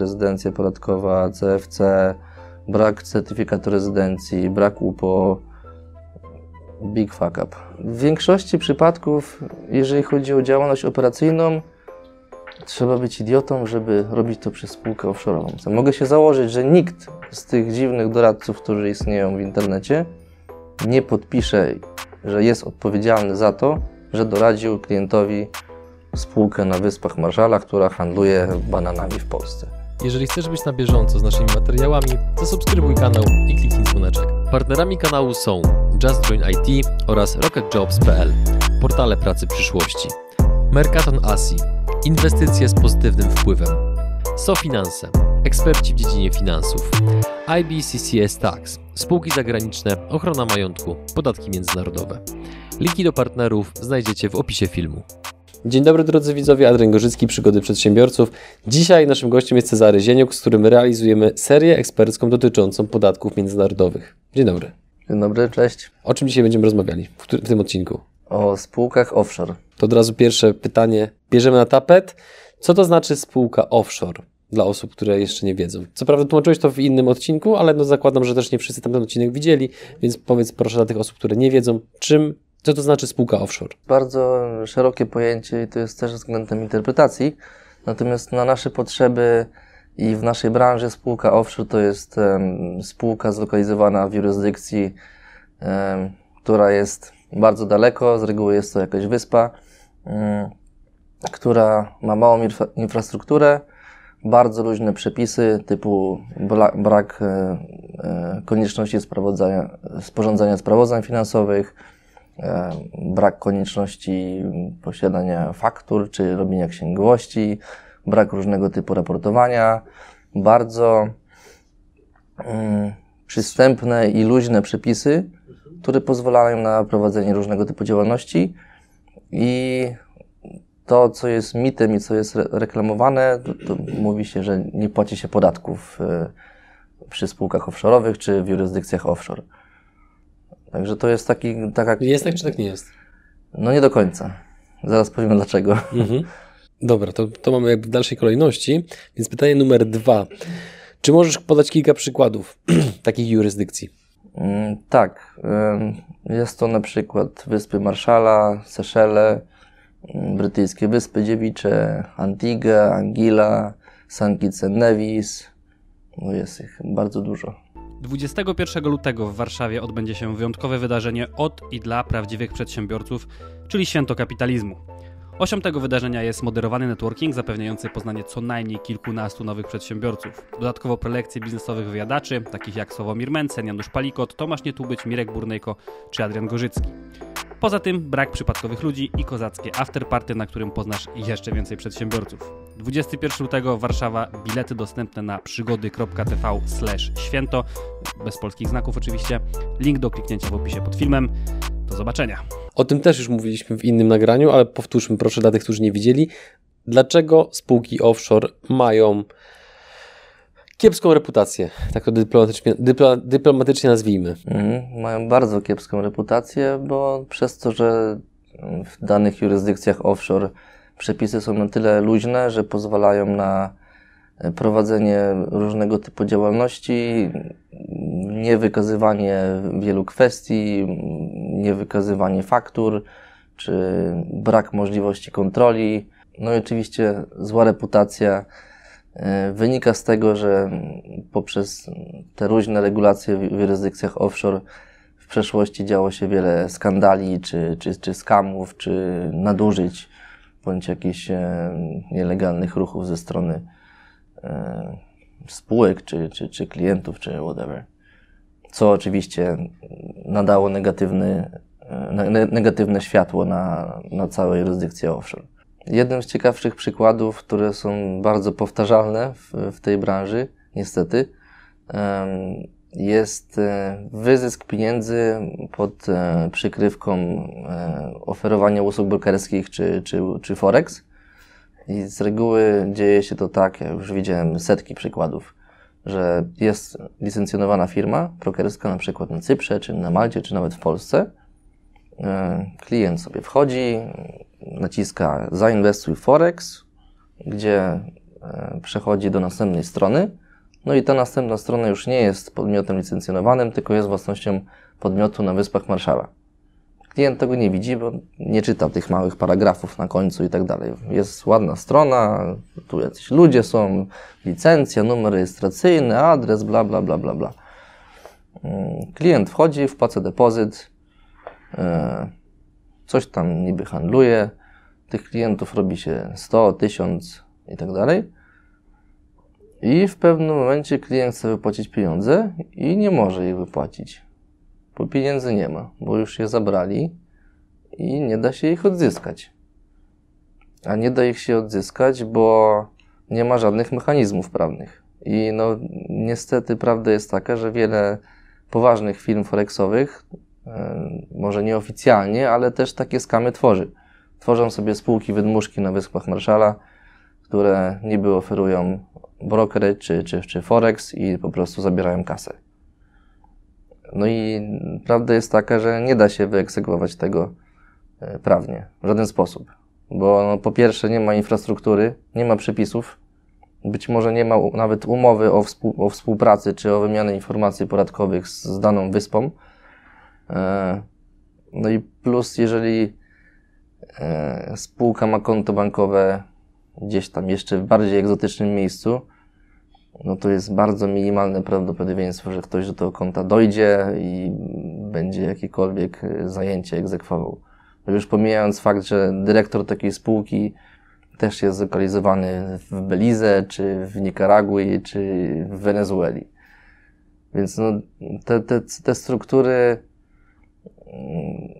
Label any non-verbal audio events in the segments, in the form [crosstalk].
Rezydencja podatkowa, CFC, brak certyfikatu rezydencji, brak UPO, big fuck up. W większości przypadków, jeżeli chodzi o działalność operacyjną, trzeba być idiotą, żeby robić to przez spółkę offshore'ową. Mogę się założyć, że nikt z tych dziwnych doradców, którzy istnieją w internecie, nie podpisze, że jest odpowiedzialny za to, że doradził klientowi spółkę na Wyspach Marszala, która handluje bananami w Polsce. Jeżeli chcesz być na bieżąco z naszymi materiałami, zasubskrybuj kanał i kliknij dzwoneczek. Partnerami kanału są Just Join IT oraz RocketJobs.pl, portale pracy przyszłości. Mercaton Asi, inwestycje z pozytywnym wpływem. SoFinanse, eksperci w dziedzinie finansów. IBCCS Tax, spółki zagraniczne, ochrona majątku, podatki międzynarodowe. Linki do partnerów znajdziecie w opisie filmu. Dzień dobry drodzy widzowie, Adrian Gorzycki, Przygody Przedsiębiorców. Dzisiaj naszym gościem jest Cezary Zieniuk, z którym realizujemy serię ekspercką dotyczącą podatków międzynarodowych. Dzień dobry. Dzień dobry, cześć. O czym dzisiaj będziemy rozmawiali w, w tym odcinku? O spółkach offshore. To od razu pierwsze pytanie bierzemy na tapet. Co to znaczy spółka offshore? Dla osób, które jeszcze nie wiedzą. Co prawda tłumaczyłeś to w innym odcinku, ale no zakładam, że też nie wszyscy tamten odcinek widzieli, więc powiedz proszę dla tych osób, które nie wiedzą, czym co to znaczy spółka offshore? Bardzo szerokie pojęcie i to jest też względem interpretacji. Natomiast na nasze potrzeby i w naszej branży spółka offshore to jest um, spółka zlokalizowana w jurysdykcji, um, która jest bardzo daleko, z reguły jest to jakaś wyspa, um, która ma małą infra infrastrukturę, bardzo luźne przepisy typu brak e, e, konieczności sporządzania sprawozdań finansowych, brak konieczności posiadania faktur czy robienia księgowości, brak różnego typu raportowania, bardzo um, przystępne i luźne przepisy, które pozwalają na prowadzenie różnego typu działalności i to, co jest mitem i co jest reklamowane, to, to mówi się, że nie płaci się podatków y, przy spółkach offshore'owych czy w jurysdykcjach offshore. Także to jest taki... Taka... Jest tak, czy tak nie jest? No nie do końca. Zaraz powiem dlaczego. Mhm. Dobra, to, to mamy jakby w dalszej kolejności. Więc pytanie numer dwa. Czy możesz podać kilka przykładów [clears throat] takich jurysdykcji? Mm, tak. Jest to na przykład Wyspy Marszala, Seszele, mm, Brytyjskie Wyspy Dziewicze, Antigua, Anguilla, St. Kitts and Nevis. No jest ich bardzo dużo. 21 lutego w Warszawie odbędzie się wyjątkowe wydarzenie od i dla prawdziwych przedsiębiorców, czyli Święto Kapitalizmu. Osią tego wydarzenia jest moderowany networking zapewniający poznanie co najmniej kilkunastu nowych przedsiębiorców. Dodatkowo prelekcje biznesowych wyjadaczy, takich jak Sławomir Mencen, Janusz Palikot, Tomasz Nietubyć, Mirek Burnejko czy Adrian Gorzycki. Poza tym brak przypadkowych ludzi i kozackie afterparty, na którym poznasz jeszcze więcej przedsiębiorców. 21 lutego Warszawa, bilety dostępne na przygody.tv święto, bez polskich znaków oczywiście. Link do kliknięcia w opisie pod filmem. Do zobaczenia. O tym też już mówiliśmy w innym nagraniu, ale powtórzmy proszę dla tych, którzy nie widzieli. Dlaczego spółki offshore mają kiepską reputację, tak to dyplomatycznie, dyplo, dyplomatycznie nazwijmy. Mhm, mają bardzo kiepską reputację, bo przez to, że w danych jurysdykcjach offshore przepisy są na tyle luźne, że pozwalają na prowadzenie różnego typu działalności, niewykazywanie wielu kwestii, niewykazywanie faktur, czy brak możliwości kontroli. No i oczywiście zła reputacja E, wynika z tego, że poprzez te różne regulacje w jurysdykcjach offshore w przeszłości działo się wiele skandali, czy, czy, czy skamów, czy nadużyć, bądź jakichś e, nielegalnych ruchów ze strony e, spółek, czy, czy, czy klientów, czy whatever. Co oczywiście nadało negatywny, negatywne światło na, na całą jurysdykcję offshore. Jednym z ciekawszych przykładów, które są bardzo powtarzalne w, w tej branży, niestety, jest e, wyzysk pieniędzy pod e, przykrywką e, oferowania usług brokerskich czy, czy, czy Forex. I z reguły dzieje się to tak, ja już widziałem setki przykładów, że jest licencjonowana firma brokerska, na przykład na Cyprze, czy na Malcie, czy nawet w Polsce. Klient sobie wchodzi, naciska zainwestuj Forex, gdzie e, przechodzi do następnej strony. No i ta następna strona już nie jest podmiotem licencjonowanym, tylko jest własnością podmiotu na Wyspach Marszala. Klient tego nie widzi, bo nie czyta tych małych paragrafów na końcu i tak dalej. Jest ładna strona, tu jacyś ludzie są, licencja, numer rejestracyjny, adres, bla, bla, bla, bla, bla. Mm, Klient wchodzi, wpłaca depozyt, e, coś tam niby handluje, tych klientów robi się 100, 1000 i tak dalej. I w pewnym momencie klient chce wypłacić pieniądze i nie może ich wypłacić, bo pieniędzy nie ma, bo już je zabrali i nie da się ich odzyskać. A nie da ich się odzyskać, bo nie ma żadnych mechanizmów prawnych. I no, niestety prawda jest taka, że wiele poważnych firm forexowych, może nieoficjalnie, ale też takie skamy tworzy. Tworzą sobie spółki wydmuszki na Wyspach Marszala, które niby oferują brokerage czy, czy, czy forex i po prostu zabierają kasę. No i prawda jest taka, że nie da się wyegzekwować tego e, prawnie w żaden sposób. Bo no, po pierwsze nie ma infrastruktury, nie ma przepisów, być może nie ma nawet umowy o, współ, o współpracy czy o wymianę informacji podatkowych z, z daną wyspą. E, no i plus, jeżeli e, spółka ma konto bankowe gdzieś tam jeszcze w bardziej egzotycznym miejscu, no to jest bardzo minimalne prawdopodobieństwo, że ktoś do tego konta dojdzie i będzie jakiekolwiek e, zajęcie egzekwował. No Już pomijając fakt, że dyrektor takiej spółki też jest zlokalizowany w Belize, czy w Nikaragui, czy w Wenezueli. Więc no, te, te, te struktury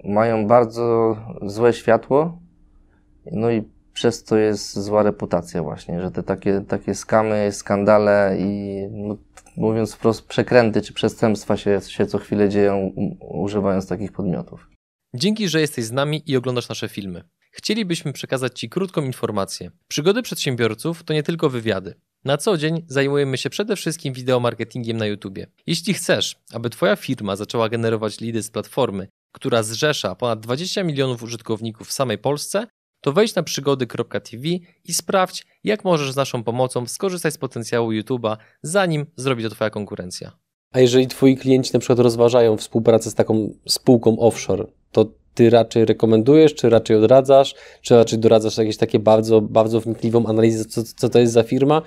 mają bardzo złe światło, no i przez to jest zła reputacja właśnie, że te takie, takie skamy, skandale i no, mówiąc wprost przekręty czy przestępstwa się, się co chwilę dzieją używając takich podmiotów. Dzięki, że jesteś z nami i oglądasz nasze filmy. Chcielibyśmy przekazać Ci krótką informację. Przygody przedsiębiorców to nie tylko wywiady. Na co dzień zajmujemy się przede wszystkim wideomarketingiem na YouTube. Jeśli chcesz, aby Twoja firma zaczęła generować lidy z platformy, która zrzesza ponad 20 milionów użytkowników w samej Polsce, to wejdź na przygody.tv i sprawdź, jak możesz z naszą pomocą skorzystać z potencjału YouTube'a, zanim zrobi to Twoja konkurencja. A jeżeli twoi klienci na przykład rozważają współpracę z taką spółką offshore, to ty raczej rekomendujesz, czy raczej odradzasz, czy raczej doradzasz jakieś takie bardzo, bardzo wnikliwą analizę, co, co to jest za firma?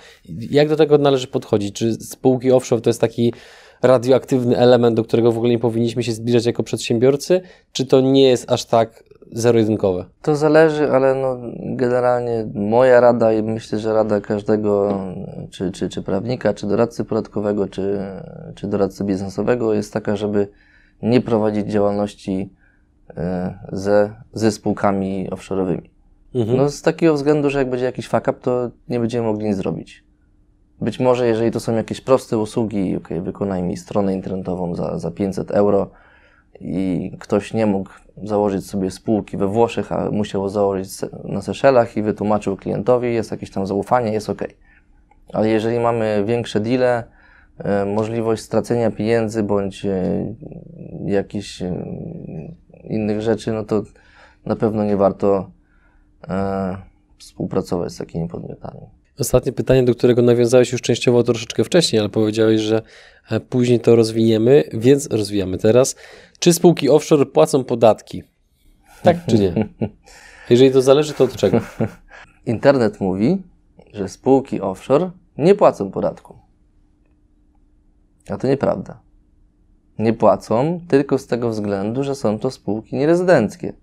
Jak do tego należy podchodzić? Czy spółki offshore to jest taki radioaktywny element, do którego w ogóle nie powinniśmy się zbliżać jako przedsiębiorcy, czy to nie jest aż tak zero-jedynkowe? To zależy, ale no, generalnie moja rada i myślę, że rada każdego, czy, czy, czy prawnika, czy doradcy podatkowego, czy, czy doradcy biznesowego jest taka, żeby nie prowadzić działalności e, ze, ze spółkami offshore'owymi. Mhm. No z takiego względu, że jak będzie jakiś fuck up, to nie będziemy mogli nic zrobić. Być może, jeżeli to są jakieś proste usługi, ok, wykonaj mi stronę internetową za, za 500 euro i ktoś nie mógł założyć sobie spółki we Włoszech, a musiał założyć na Seszelach i wytłumaczył klientowi, jest jakieś tam zaufanie, jest ok. Ale jeżeli mamy większe deale, e, możliwość stracenia pieniędzy bądź e, jakichś e, innych rzeczy, no to na pewno nie warto współpracować z takimi podmiotami. Ostatnie pytanie, do którego nawiązałeś już częściowo troszeczkę wcześniej, ale powiedziałeś, że e, później to rozwiniemy, więc rozwijamy teraz. Czy spółki offshore płacą podatki? Tak czy nie? [laughs] Jeżeli to zależy, to od czego? [laughs] Internet mówi, że spółki offshore nie płacą podatku. A to nieprawda. Nie płacą tylko z tego względu, że są to spółki nierezydenckie.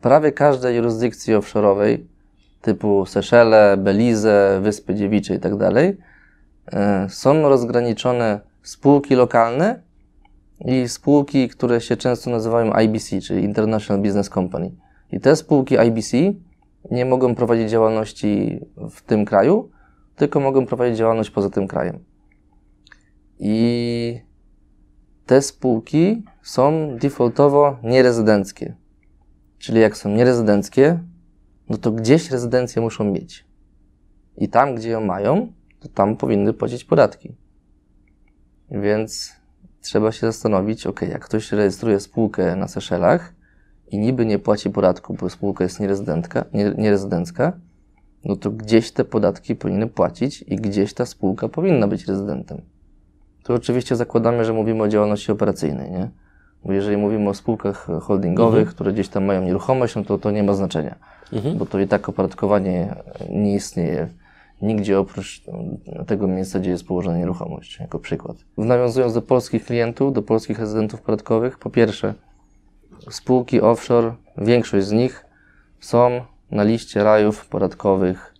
Prawie każdej jurysdykcji offshore'owej typu Seszele, Belize, Wyspy Dziewicze i tak e, są rozgraniczone spółki lokalne i spółki, które się często nazywają IBC, czyli International Business Company. I te spółki IBC nie mogą prowadzić działalności w tym kraju, tylko mogą prowadzić działalność poza tym krajem. I te spółki są defaultowo nierezydenckie. Czyli jak są nierezydenckie, no to gdzieś rezydencję muszą mieć. I tam, gdzie ją mają, to tam powinny płacić podatki. Więc trzeba się zastanowić, ok, jak ktoś rejestruje spółkę na Seszelach i niby nie płaci podatku, bo spółka jest nierezydentka, nie, nierezydencka, no to gdzieś te podatki powinny płacić i gdzieś ta spółka powinna być rezydentem. Tu oczywiście zakładamy, że mówimy o działalności operacyjnej, nie? Bo jeżeli mówimy o spółkach holdingowych, Mhm. które gdzieś tam mają nieruchomość, no to to nie ma znaczenia, Mhm. bo to i tak opodatkowanie nie istnieje nigdzie oprócz tego miejsca, gdzie jest położona nieruchomość, jako przykład. Nawiązując do polskich klientów, do polskich rezydentów podatkowych, po pierwsze, spółki offshore, większość z nich są na liście rajów podatkowych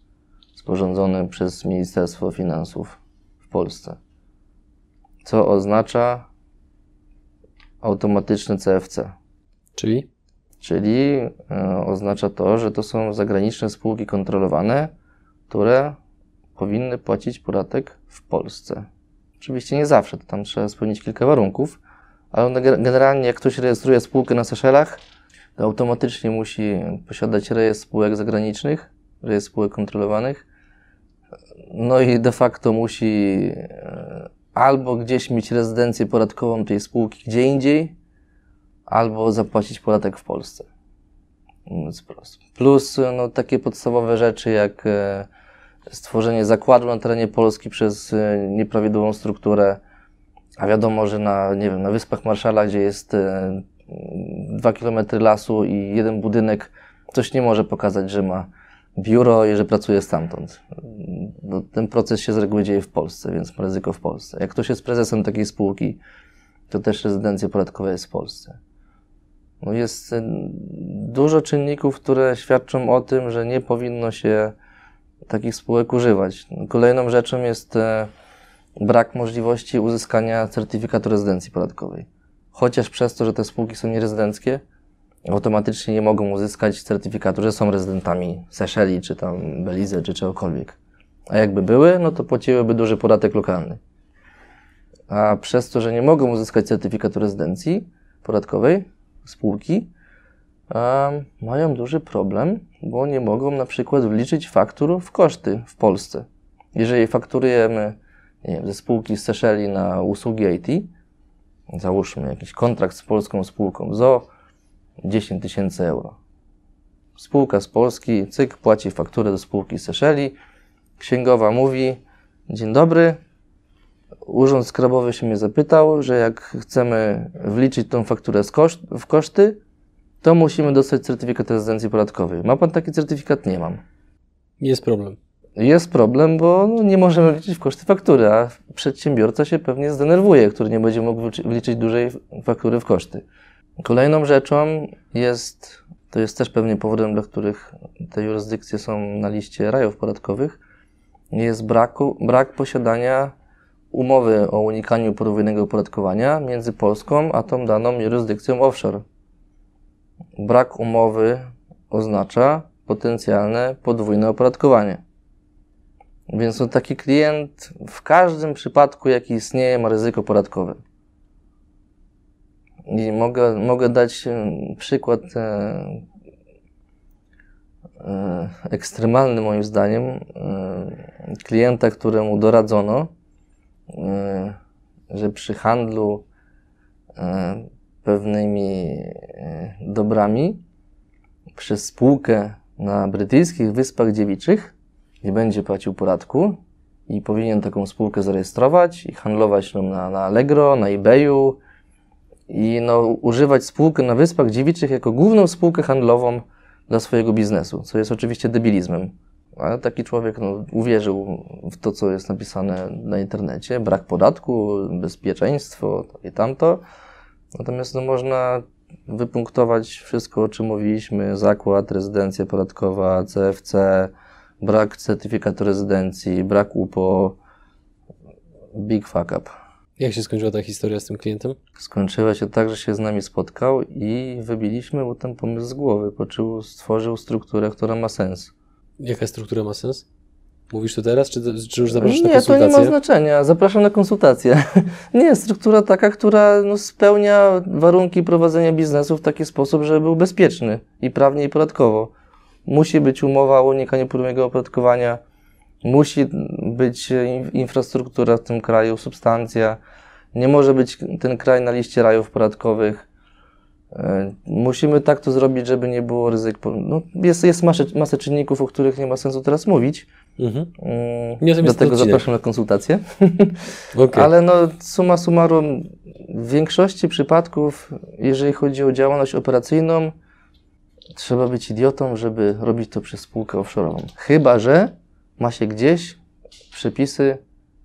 sporządzonym przez Ministerstwo Finansów w Polsce. Co oznacza automatyczny CFC. Czyli? Czyli e, oznacza to, że to są zagraniczne spółki kontrolowane, które powinny płacić podatek w Polsce. Oczywiście nie zawsze, to tam trzeba spełnić kilka warunków, ale generalnie jak ktoś rejestruje spółkę na Seszelach, to automatycznie musi posiadać rejestr spółek zagranicznych, rejestr spółek kontrolowanych, no i de facto musi e, albo gdzieś mieć rezydencję podatkową tej spółki gdzie indziej, albo zapłacić podatek w Polsce. Plus no, takie podstawowe rzeczy jak e, stworzenie zakładu na terenie Polski przez e, nieprawidłową strukturę, a wiadomo, że na, nie wiem, na Wyspach Marszala, gdzie jest e, dwa kilometry lasu i jeden budynek, coś nie może pokazać, że ma biuro i że pracuje stamtąd. No, ten proces się z reguły dzieje w Polsce, więc ma ryzyko w Polsce. Jak ktoś jest prezesem takiej spółki, to też rezydencja podatkowa jest w Polsce. Jest y, dużo czynników, które świadczą o tym, że nie powinno się takich spółek używać. Kolejną rzeczą jest e, brak możliwości uzyskania certyfikatu rezydencji podatkowej. Chociaż przez to, że te spółki są nierezydenckie, automatycznie nie mogą uzyskać certyfikatu, że są rezydentami Seszeli, czy tam Belize, czy czegokolwiek. A jakby były, no to płaciłyby duży podatek lokalny. A przez to, że nie mogą uzyskać certyfikatu rezydencji podatkowej, spółki, mają duży problem, bo nie mogą na przykład wliczyć faktur w koszty w Polsce. Jeżeli fakturujemy wiem, ze spółki z Seszeli na usługi IT, załóżmy jakiś kontrakt z polską spółką ZO, 10 tysięcy euro. Spółka z Polski, cyk, płaci fakturę do spółki z Seszeli, księgowa mówi, dzień dobry, Urząd Skarbowy się mnie zapytał, że jak chcemy wliczyć tą fakturę koszt, w koszty, to musimy dostać certyfikat rezydencji podatkowej. Ma pan taki certyfikat? Nie mam. Jest problem. Jest problem, bo no, nie możemy wliczyć w koszty faktury, a przedsiębiorca się pewnie zdenerwuje, który nie będzie mógł wliczy- wliczyć dużej faktury w koszty. Kolejną rzeczą jest, to jest też pewnie powodem, dla których te jurysdykcje są na liście rajów podatkowych, jest braku, brak posiadania umowy o unikaniu podwójnego opodatkowania między Polską a tą daną jurysdykcją offshore. Brak umowy oznacza potencjalne podwójne opodatkowanie. Więc no, taki klient w każdym przypadku, jaki istnieje, ma ryzyko podatkowe. I mogę, mogę dać e, przykład e, e, ekstremalny moim zdaniem e, klienta, któremu doradzono, że przy handlu e, pewnymi e, dobrami przez spółkę na brytyjskich Wyspach Dziewiczych nie będzie płacił podatku i powinien taką spółkę zarejestrować i handlować no, na, na Allegro, na eBayu i no, używać spółkę na Wyspach Dziewiczych jako główną spółkę handlową dla swojego biznesu, co jest oczywiście debilizmem. Ale taki człowiek no, uwierzył w to, co jest napisane na internecie, brak podatku, bezpieczeństwo i tamto. Natomiast no, można wypunktować wszystko, o czym mówiliśmy, zakład, rezydencja podatkowa, CFC, brak certyfikatu rezydencji, brak UPO, big fuck up. Jak się skończyła ta historia z tym klientem? Skończyła się tak, że się z nami spotkał i wybiliśmy mu ten pomysł z głowy. Poczuł, stworzył strukturę, która ma sens. Jaka struktura ma sens? Mówisz to teraz, czy, czy już zapraszasz na nie, to nie konsultację? ma znaczenia. Zapraszam na konsultację. [laughs] nie, struktura taka, która no, spełnia warunki prowadzenia biznesu w taki sposób, żeby był bezpieczny i prawnie i podatkowo. Musi być umowa o unikaniu podwójnego opodatkowania, musi być in- infrastruktura w tym kraju, substancja. Nie może być ten kraj na liście rajów podatkowych. E, Musimy tak to zrobić, żeby nie było ryzyk. No, jest jest masę, masę czynników, o których nie ma sensu teraz mówić. Mhm. Mm, zapraszam na konsultacje. [laughs] Okej. Ale no, summa summarum, w większości przypadków, jeżeli chodzi o działalność operacyjną, trzeba być idiotą, żeby robić to przez spółkę offshore'ową. Chyba, że ma się gdzieś przepisy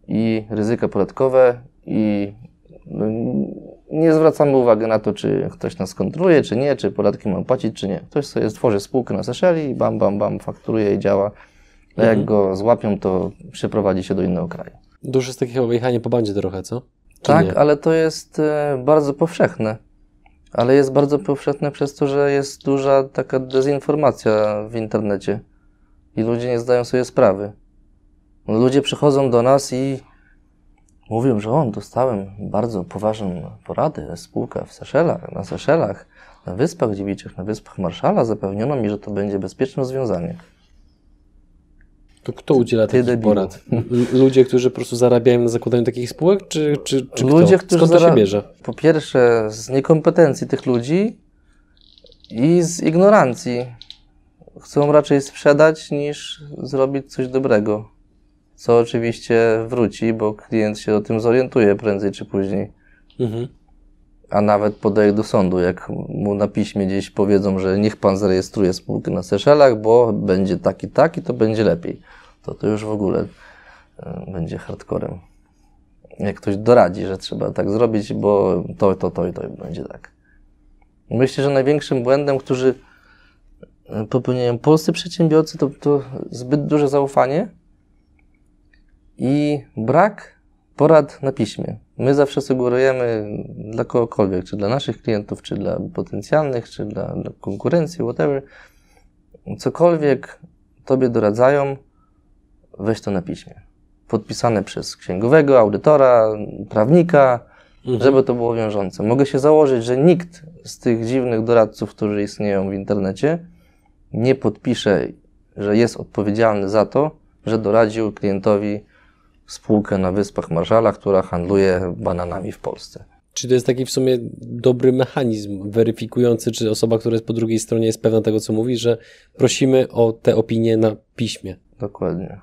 i ryzyka podatkowe i no, nie zwracamy uwagi na to, czy ktoś nas kontroluje, czy nie, czy podatki ma płacić, czy nie. Ktoś sobie stworzy spółkę na Seszeli i bam, bam, bam, fakturuje i działa. A jak go złapią, to przeprowadzi się do innego kraju. Dużo jest takiego jechanie po bandzie trochę, co? Czy Tak, nie? ale to jest e, bardzo powszechne. Ale jest bardzo powszechne przez to, że jest duża taka dezinformacja w internecie i ludzie nie zdają sobie sprawy. Ludzie przychodzą do nas i mówią, że on, dostałem bardzo poważną poradę, spółka w Seszelach, na Seszelach, na Wyspach Dziewiczych, na Wyspach Marszala, zapewniono mi, że to będzie bezpieczne rozwiązanie. To kto udziela Ty takich porad? Ludzie, którzy po prostu zarabiają na zakładaniu takich spółek, czy, czy, czy Ludzie, kto? Skąd to się bierze? Po pierwsze, z niekompetencji tych ludzi i z ignorancji. Chcą raczej sprzedać niż zrobić coś dobrego. Co oczywiście wróci, bo klient się o tym zorientuje prędzej czy później. Mhm. A nawet podaje do sądu, jak mu na piśmie gdzieś powiedzą, że niech pan zarejestruje spółkę na Seszelach, bo będzie tak i tak i to będzie lepiej. To to już w ogóle e, będzie hardcorem. Jak ktoś doradzi, że trzeba tak zrobić, bo to, to, to i to będzie tak. Myślę, że największym błędem, który e, popełniają polscy przedsiębiorcy, to, to zbyt duże zaufanie i brak porad na piśmie. My zawsze sugerujemy dla kogokolwiek, czy dla naszych klientów, czy dla potencjalnych, czy dla, dla konkurencji, whatever. Cokolwiek tobie doradzają, weź to na piśmie. Podpisane przez księgowego, audytora, prawnika, Mhm. żeby to było wiążące. Mogę się założyć, że nikt z tych dziwnych doradców, którzy istnieją w internecie, nie podpisze, że jest odpowiedzialny za to, że doradził klientowi spółkę na Wyspach Marszala, która handluje bananami w Polsce. Czy to jest taki w sumie dobry mechanizm weryfikujący, czy osoba, która jest po drugiej stronie jest pewna tego, co mówi, że prosimy o te opinie na piśmie. Dokładnie.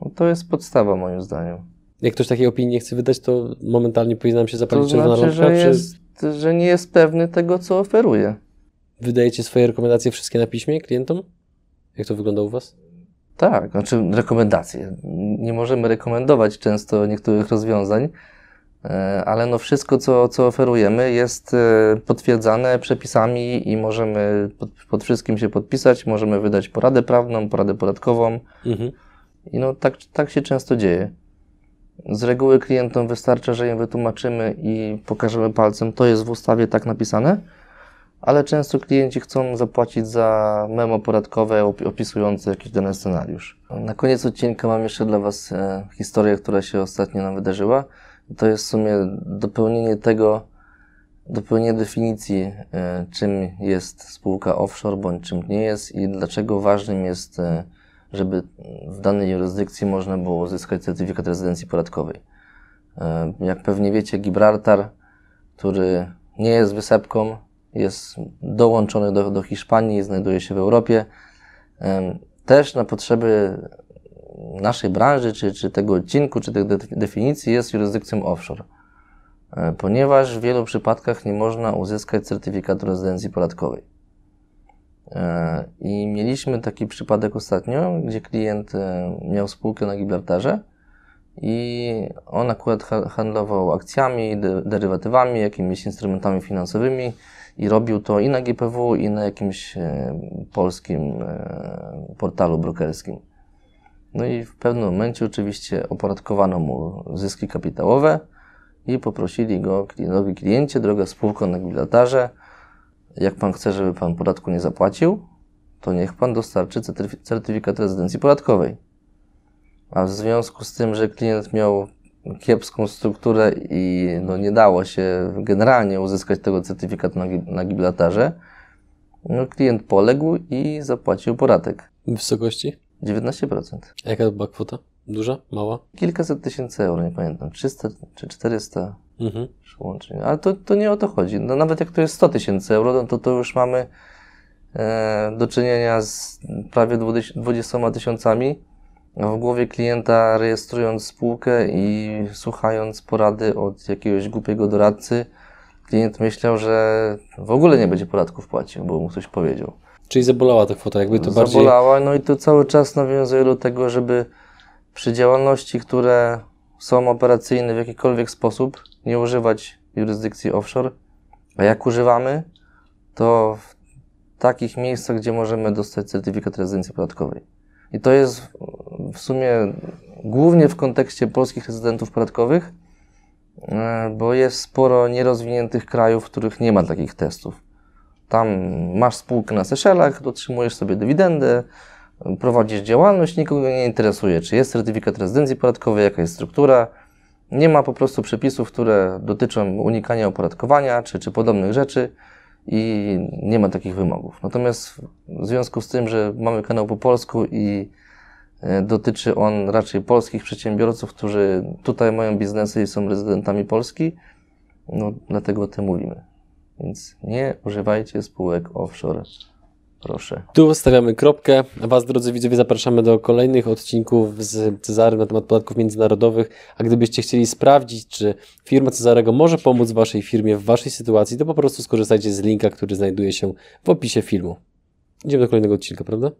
No to jest podstawa moim zdaniem. Jak ktoś takiej opinii nie chce wydać, to momentalnie powinna nam się To zapalić czerwona znaczy, lampka, że, czy jest, że nie jest pewny tego, co oferuje. wydajecie swoje rekomendacje wszystkie na piśmie klientom? Jak to wygląda u Was? Tak, znaczy rekomendacje. Nie możemy rekomendować często niektórych rozwiązań, e, ale no wszystko, co, co oferujemy, jest e, potwierdzane przepisami i możemy pod, pod wszystkim się podpisać, możemy wydać poradę prawną, poradę podatkową Mhm. i no tak, tak się często dzieje. Z reguły klientom wystarcza, że im wytłumaczymy i pokażemy palcem, to jest w ustawie tak napisane, ale często klienci chcą zapłacić za memo podatkowe op- opisujące jakiś dany scenariusz. Na koniec odcinka mam jeszcze dla Was e, historię, która się ostatnio nam wydarzyła. To jest w sumie dopełnienie tego, dopełnienie definicji, e, czym jest spółka offshore bądź czym nie jest i dlaczego ważnym jest, e, żeby w danej jurysdykcji można było uzyskać certyfikat rezydencji podatkowej. Jak pewnie wiecie, Gibraltar, który nie jest wysepką, jest dołączony do, do Hiszpanii, znajduje się w Europie. Też na potrzeby naszej branży, czy, czy tego odcinku, czy de- definicji jest jurysdykcją offshore. E, Ponieważ w wielu przypadkach nie można uzyskać certyfikatu rezydencji podatkowej. E, I mieliśmy taki przypadek ostatnio, gdzie klient e, miał spółkę na Gibraltarze i on akurat ha- handlował akcjami, de- derywatywami, jakimiś instrumentami finansowymi i robił to i na GPW, i na jakimś e, polskim e, portalu brokerskim. No i w pewnym momencie oczywiście opodatkowano mu zyski kapitałowe i poprosili go, klientowi kliencie, droga spółko na Gibraltarze, jak pan chce, żeby pan podatku nie zapłacił, to niech pan dostarczy certyfi- certyfikat rezydencji podatkowej. A w związku z tym, że klient miał kiepską strukturę i no, nie dało się generalnie uzyskać tego certyfikatu na, na Gibraltarze, no, klient poległ i zapłacił podatek. W wysokości? 19%. A jaka to była kwota? Duża? Mała? Kilkaset tysięcy euro, nie pamiętam, 300 czy 400 Mhm. przyłączeń. Ale to, to nie o to chodzi. No, nawet jak to jest 100 tysięcy euro, no to, to już mamy e, do czynienia z prawie 20 20 tysiącami. A w głowie klienta rejestrując spółkę i słuchając porady od jakiegoś głupiego doradcy, klient myślał, że w ogóle nie będzie podatków płacił, bo mu ktoś powiedział. Czyli zabolała ta kwota, jakby to bardziej... Zabolała, no i to cały czas nawiązuje do tego, żeby przy działalności, które są operacyjne w jakikolwiek sposób, nie używać jurysdykcji offshore, a jak używamy, to w takich miejscach, gdzie możemy dostać certyfikat rezydencji podatkowej. I to jest w- sumie głównie w kontekście polskich rezydentów podatkowych, e, bo jest sporo nierozwiniętych krajów, w których nie ma takich testów. Tam masz spółkę na Seszelach, otrzymujesz sobie dywidendę, prowadzisz działalność, nikogo nie interesuje, czy jest certyfikat rezydencji podatkowej, jaka jest struktura. Nie ma po prostu przepisów, które dotyczą unikania opodatkowania czy, czy podobnych rzeczy i nie ma takich wymogów. Natomiast w związku z tym, że mamy kanał po polsku i e, dotyczy on raczej polskich przedsiębiorców, którzy tutaj mają biznesy i są rezydentami Polski, no dlatego o tym mówimy. Więc nie używajcie spółek offshore. Proszę. Tu stawiamy kropkę. Was, drodzy widzowie, zapraszamy do kolejnych odcinków z Cezarym na temat podatków międzynarodowych. A gdybyście chcieli sprawdzić, czy firma Cezarego może pomóc Waszej firmie w Waszej sytuacji, to po prostu skorzystajcie z linka, który znajduje się w opisie filmu. Idziemy do kolejnego odcinka, prawda?